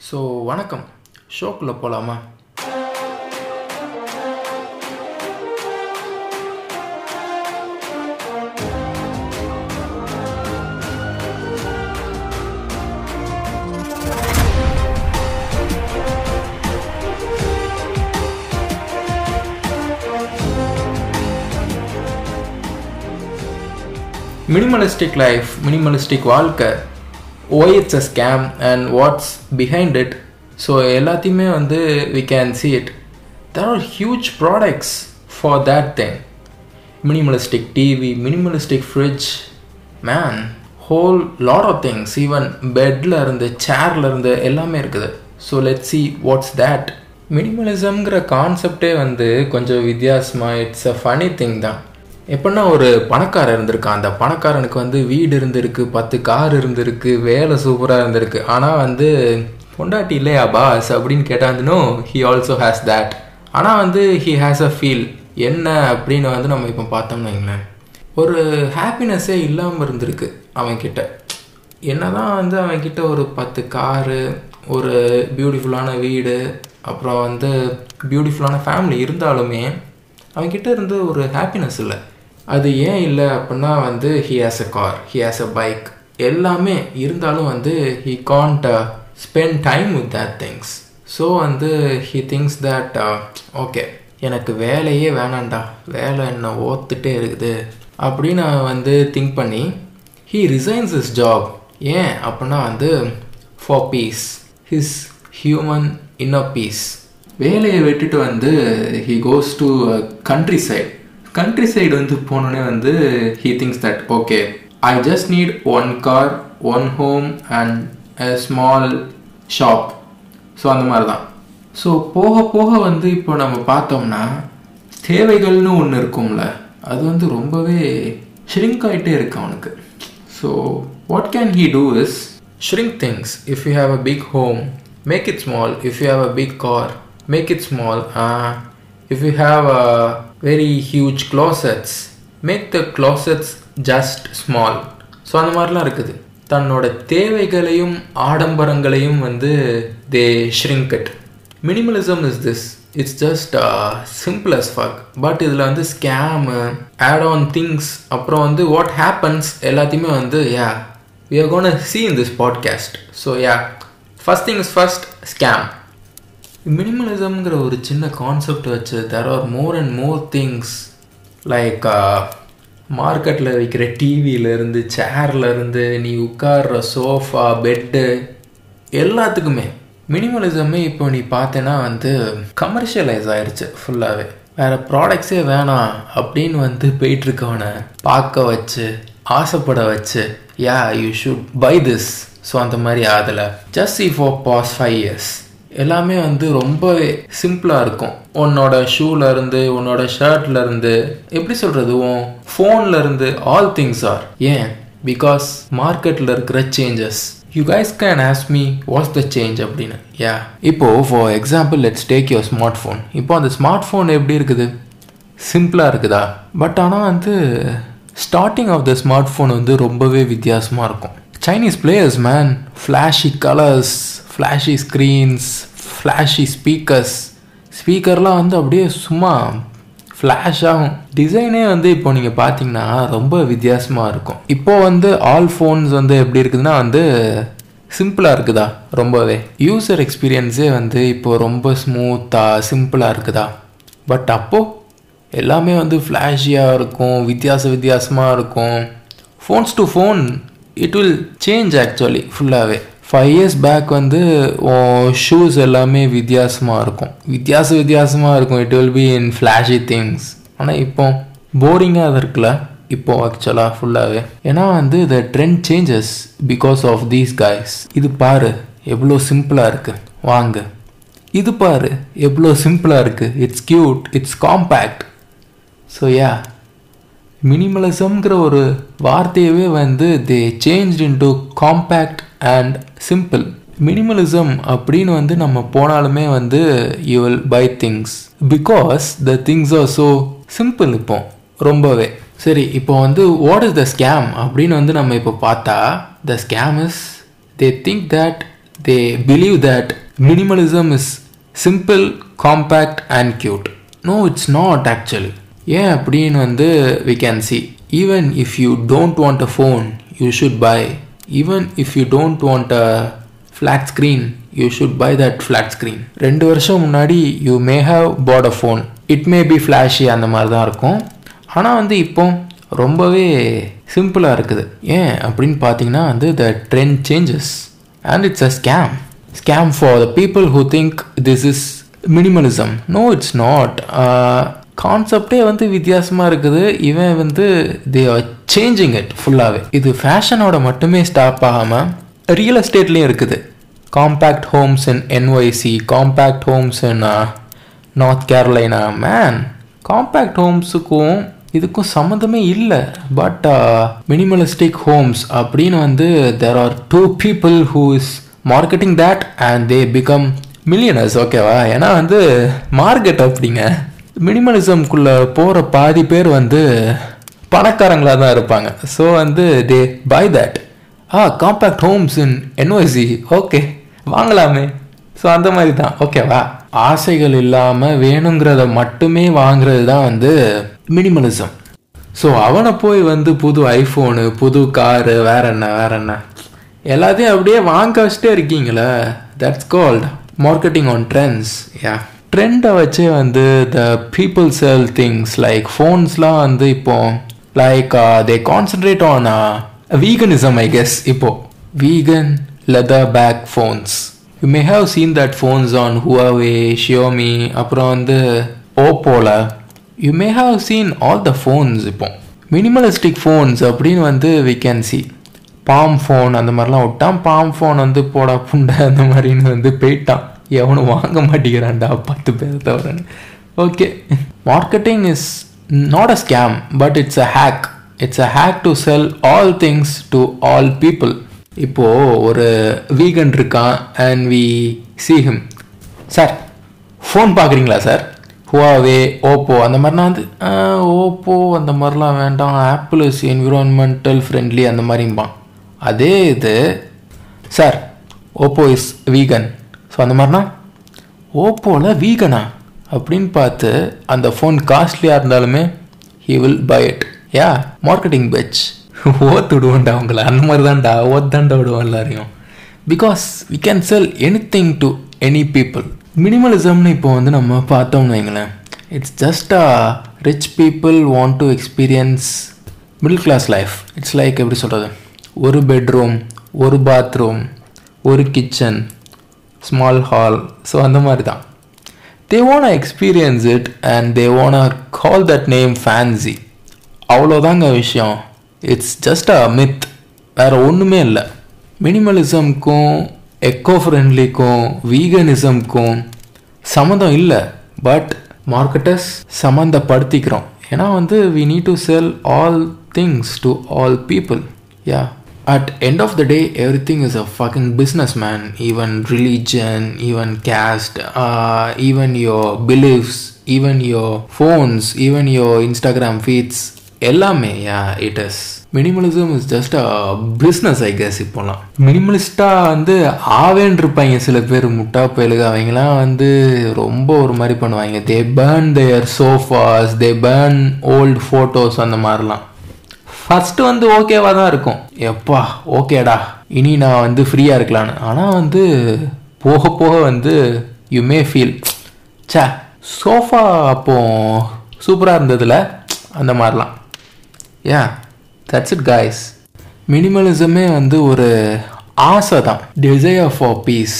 So வணக்கம். ஷோக்குள்ளே போகலாமா மினிமலிஸ்டிக் லைஃப் மினிமலிஸ்டிக் வாழ்க்கை why it's a scam and what's behind it so எல்லாத்தையுமே வந்து we can see it there are huge products for that thing minimalistic TV minimalistic fridge man whole lot of things even பெட்டில் இருந்து சேரில் இருந்து எல்லாமே இருக்குது. So let see what's that மினிமலிசம்ங்கிற கான்செப்டே வந்து கொஞ்சம் வித்தியாசமாக இட்ஸ் அ ஃபனி திங் தான். எப்படின்னா ஒரு பணக்காரன் இருந்திருக்கான். அந்த பணக்காரனுக்கு வந்து வீடு இருந்திருக்கு பத்து கார் இருந்திருக்கு வேலை சூப்பராக இருந்திருக்கு. ஆனால் வந்து பொண்டாட்டி இல்லையா பாஸ்? அப்படின்னு கேட்டாந்துனோ ஹி ஆல்சோ ஹேஸ் தேட் ஆனால் வந்து ஹி ஹேஸ் அ ஃபீல் என்ன அப்படின்னு வந்து நம்ம இப்போ பார்த்தோம்னு வைங்களேன். ஒரு ஹாப்பினஸ்ஸே இல்லாமல் இருந்திருக்கு அவன்கிட்ட. என்னதான் வந்து அவன்கிட்ட ஒரு பத்து காரு ஒரு பியூட்டிஃபுல்லான வீடு அப்புறம் வந்து பியூட்டிஃபுல்லான ஃபேமிலி இருந்தாலுமே அவன்கிட்ட இருந்து ஒரு ஹாப்பினஸ் இல்லை. அது ஏன் இல்லை அப்படின்னா வந்து he has a car he has a bike எல்லாமே இருந்தாலும் வந்து he can't spend time with that things so வந்து ஹி திங்ஸ் தட் ஓகே எனக்கு வேலையே வேணாண்டா வேலை என்ன ஓத்துட்டே இருக்குது அப்படின்னு நான் வந்து திங்க் பண்ணி ஹீ ரிசைன்ஸ் இஸ் ஜாப் ஏன் அப்படின்னா வந்து for peace his human inner peace வேலையை விட்டுட்டு வந்து he goes to countryside countryside வந்து போனோடனே வந்து he thinks that okay I just need one car one home and a small shop so அந்த மாதிரி தான் ஸோ போக போக வந்து இப்போ நம்ம பார்த்தோம்னா தேவைகள்னு ஒன்று இருக்கும்ல அது வந்து ரொம்பவே ஷ்ரிங்க் ஆகிட்டே இருக்கு அவனுக்கு. So what can he do is shrink things if you have a big home make it small if you have a big car make it small if you have a very huge closets, make the closets just small. So அந்த மாதிரிலாம் இருக்குது. தன்னோட தேவைகளையும் ஆடம்பரங்களையும் வந்து they shrink it minimalism is this it's just simple as fuck but இதில் வந்து scam add on things அப்புறம் வந்து வாட் ஹேப்பன்ஸ் எல்லாத்தையுமே வந்து ya we are gonna see in this podcast so ya first thing is first scam மினிமலிசம்ங்கிற ஒரு சின்ன concept வச்சு there are more and more things like மார்க்கெட்டில் வைக்கிற டிவியிலேருந்து சேர்லேருந்து நீ உட்கார்ற சோஃபா பெட்டு எல்லாத்துக்குமே மினிமலிசமே இப்போ நீ பார்த்தேன்னா வந்து கமர்ஷியலைஸ் ஆயிடுச்சு ஃபுல்லாகவே வேறு ப்ராடக்ட்ஸே வேணாம் அப்படின்னு வந்து போயிட்டுருக்கவனை பார்க்க வச்சு ஆசைப்பட வச்சு ya you should buy this so அந்த மாதிரி ஆகலை. Just uh for past five years எல்லாமே வந்து ரொம்ப சிம்பிளாக இருக்கும். உன்னோட ஷூலேருந்து உன்னோட ஷர்ட்லேருந்து எப்படி சொல்கிறது உன் ஃபோன்லேருந்து ஆல் திங்ஸ் ஆர் ஏன்? பிகாஸ் மார்க்கெட்டில் இருக்கிற changes you guys can ask me what's the change அப்படின்னு. யா இப்போது for example let's take your smartphone இப்போ அந்த ஸ்மார்ட் ஃபோன் எப்படி இருக்குது? சிம்பிளாக இருக்குதா? பட் ஆனால் வந்து starting of the smart phone வந்து ரொம்பவே வித்தியாசமாக இருக்கும். Chinese players man flashy colours flashy screens flashy speakers ஸ்பீக்கர்லாம் வந்து அப்படியே சும்மா ஃப்ளாஷ் ஆகும். டிசைனே வந்து இப்போ நீங்கள் பார்த்தீங்கன்னா ரொம்ப வித்தியாசமாக இருக்கும். இப்போ வந்து ஆல் ஃபோன்ஸ் வந்து எப்படி இருக்குதுன்னா வந்து சிம்பிளாக இருக்குதா? ரொம்பவே. யூசர் எக்ஸ்பீரியன்ஸே வந்து இப்போது ரொம்ப ஸ்மூத்தாக சிம்பிளாக இருக்குதா? பட் அப்போது எல்லாமே வந்து ஃப்ளாஷியாக இருக்கும் வித்தியாச வித்தியாசமாக இருக்கும். Phones to phone it will change actually ஃபுல்லாகவே ஃபைவ் இயர்ஸ் பேக் வந்து ஷூஸ் எல்லாமே வித்தியாசமாக இருக்கும். வித்தியாச வித்தியாசமாக இருக்கும். It will be in flashy things ஆனால் இப்போ போரிங்காக அது இருக்குல்ல? இப்போ ஆக்சுவலாக ஃபுல்லாகவே ஏன்னா வந்து the trend changes because of these guys இது பாரு எவ்வளோ சிம்பிளாக இருக்குது வாங்க. இது பாரு எவ்வளோ சிம்பிளாக இருக்குது it's cute it's compact so ya மினிமலிசம்ங்கிற ஒரு வார்த்தையவே வந்து they change in to compact and simple minimalism அப்படின்னு வந்து நம்ம போனாலுமே வந்து you will buy things because the things are so simple இப்போ ரொம்பவே. சரி இப்போ வந்து வாட் இஸ் த ஸ்கேம் அப்படின்னு வந்து நம்ம இப்போ பார்த்தா the scam is they think that they believe that minimalism is simple compact and cute no it's not actual ஏன் அப்படின்னு வந்து we can see even if you don't want a phone you should buy even if you don't want a flat screen you should buy that flat screen ரெண்டு வருஷம் முன்னாடி you may have bought a phone it may be flashy அந்த மாதிரி தான் இருக்கும். ஆனால் வந்து இப்போ ரொம்பவே சிம்பிளாக இருக்குது. ஏன் அப்படின்னு பார்த்தீங்கன்னா வந்து the trend changes and it's a scam scam for the people who think this is minimalism no it's not கான்செப்டே வந்து வித்தியாசமாக இருக்குது. இவன் வந்து தே ஆர் சேஞ்சிங் இட் ஃபுல்லாகவே இது ஃபேஷனோட மட்டுமே ஸ்டாப் ஆகாமல் ரியல் எஸ்டேட்லேயும் இருக்குது. Compact homes in NYC compact homes in North Carolina man compact ஹோம்ஸுக்கும் இதுக்கும் சம்மந்தமே இல்லை. பட் மினிமலிஸ்டிக் ஹோம்ஸ் அப்படின்னு வந்து there are two people who is marketing that and they become millionaires ஓகேவா ஏன்னா வந்து மார்க்கெட் அப்படிங்க. மினிமலிசம்குள்ளே போகிற பாதி பேர் வந்து பணக்காரங்களாக தான் இருப்பாங்க. ஸோ வந்து they buy that uh compact homes in NOC okay வாங்கலாமே. So அந்த மாதிரி தான் ஓகேவா ஆசைகள் இல்லாமல் வேணுங்கிறத மட்டுமே வாங்குறது தான் வந்து மினிமலிசம் ஸோ அவனை போய் வந்து புது ஐஃபோனு புது காரு வேற என்ன வேற என்ன. எல்லாத்தையும் அப்படியே வாங்க வச்சுட்டே இருக்கீங்களே. That's called marketing on trends ya ட்ரெண்டை வச்சே வந்து the people sell things like ஃபோன்ஸ்லாம் வந்து இப்போ like they concentrate on veganism I guess இப்போ. Vegan leather back phones you may have seen that phones on Huawei Xiaomi அப்புறம் வந்து ஓப்போல you may have seen all the phones இப்போ. Minimalistic phones அப்படின்னு வந்து we can see palm phone அந்த மாதிரிலாம் விட்டான். Bomb phone வந்து போடா புண்டை அந்த மாதிரின்னு வந்து போயிட்டான். எவனும் வாங்க மாட்டேங்கிறான்டா பத்து பேர் தவிரன்னு. Okay marketing is not a scam but it's a hack it's a hack to sell all things to all people இப்போது ஒரு வீகன் இருக்கான் and we see him sir phone பார்க்குறீங்களா சார் ஹுவாவே ஓப்போ அந்த மாதிரிலாம் வந்து ஓப்போ அந்த மாதிரிலாம் வேண்டாம். ஆப்பிள் இஸ் என்விரான்மெண்டல் ஃப்ரெண்ட்லி அந்த மாதிரிம்பான். அதே இது sir Oppo is vegan so அந்த மாதிரினா ஓப்போவில் வீகனா அப்படின்னு பார்த்து அந்த ஃபோன் காஸ்ட்லியாக இருந்தாலுமே he will buy it ya marketing batch ஓத்து விடுவோண்டா அவங்கள அந்த மாதிரி தான்டா ஓத்தாண்டா விடுவோம் எல்லாரையும். Because we can sell any thing to any people மினிமலிசம்னு இப்போ வந்து நம்ம பார்த்தோம்னு வைங்களேன். It's just a rich people want to experience middle class life it's like எப்படி சொல்கிறது ஒரு பெட்ரூம் ஒரு பாத்ரூம் ஒரு கிச்சன் ஸ்மால் ஹால் ஸோ அந்த மாதிரி தான். They own experience it and they own call that name fancy அவ்வளோதாங்க விஷயம். இட்ஸ் ஜஸ்ட் அ மித் வேறு ஒன்றுமே இல்லை. மினிமலிசம்க்கும் எக்கோ ஃப்ரெண்ட்லிக்கும் வீகனிசம்க்கும் சம்மந்தம் இல்லை. பட் மார்க்கெட்டர்ஸ் சம்மந்தப்படுத்திக்கிறோம். ஏன்னா வந்து we need to sell all things to all people ya at end of the day everything is a fucking business man even religion even caste uh, even your beliefs even your phones even your instagram feeds எல்லாமே ya it is minimalism is just a business I guess இப்போலாம் மினிமலிஸ்டாக வந்து ஆவேன் இருப்பாங்க சில பேர் முட்டா பயலுக அவங்கலாம் வந்து ரொம்ப ஒரு மாதிரி பண்ணுவாங்க they burn their sofas they burn old photos அந்த மாதிரிலாம் ஃபஸ்ட்டு வந்து ஓகேவாக தான் இருக்கும். எப்பா ஓகேடா இனி நான் வந்து ஃப்ரீயாக இருக்கலான்னு ஆனால் வந்து போக போக வந்து you may feel say sofa அப்போ சூப்பராக இருந்ததில்ல அந்த மாதிரிலாம். ஏன் தட்ஸ் இட் காய்ஸ் மினிமலிசமே வந்து ஒரு ஆசை தான். டிசைர் ஃபார் பீஸ்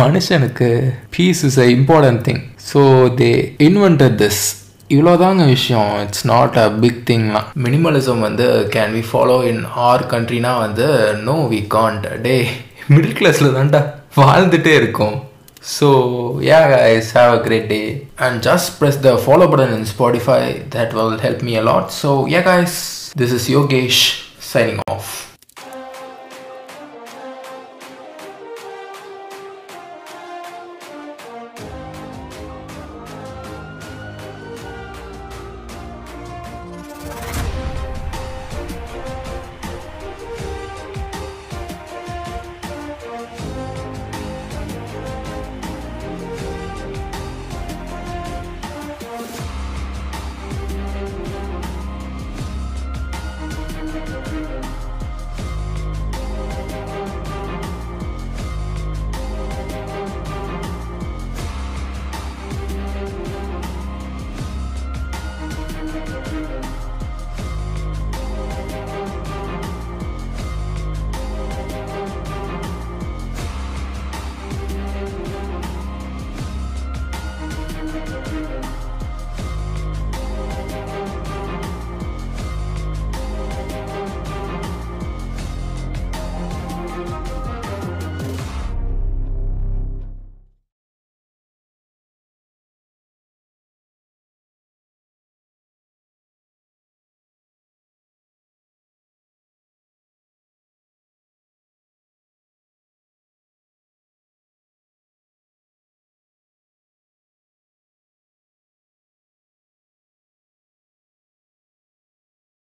மனுஷனுக்கு peace is a important thing so they invented this இவ்வளோதாங்க விஷயம் இட்ஸ் நாட் அ பிக் திங்லாம் மினிமலிசம் வந்து can we follow in our கண்ட்ரினா வந்து no we can't day middle கிளாஸில் தான்டா வாழ்ந்துகிட்டே இருக்கும் so ya guys have a great day and just press the follow button in Spotify that will help me a lot so ya guys this is Yogesh signing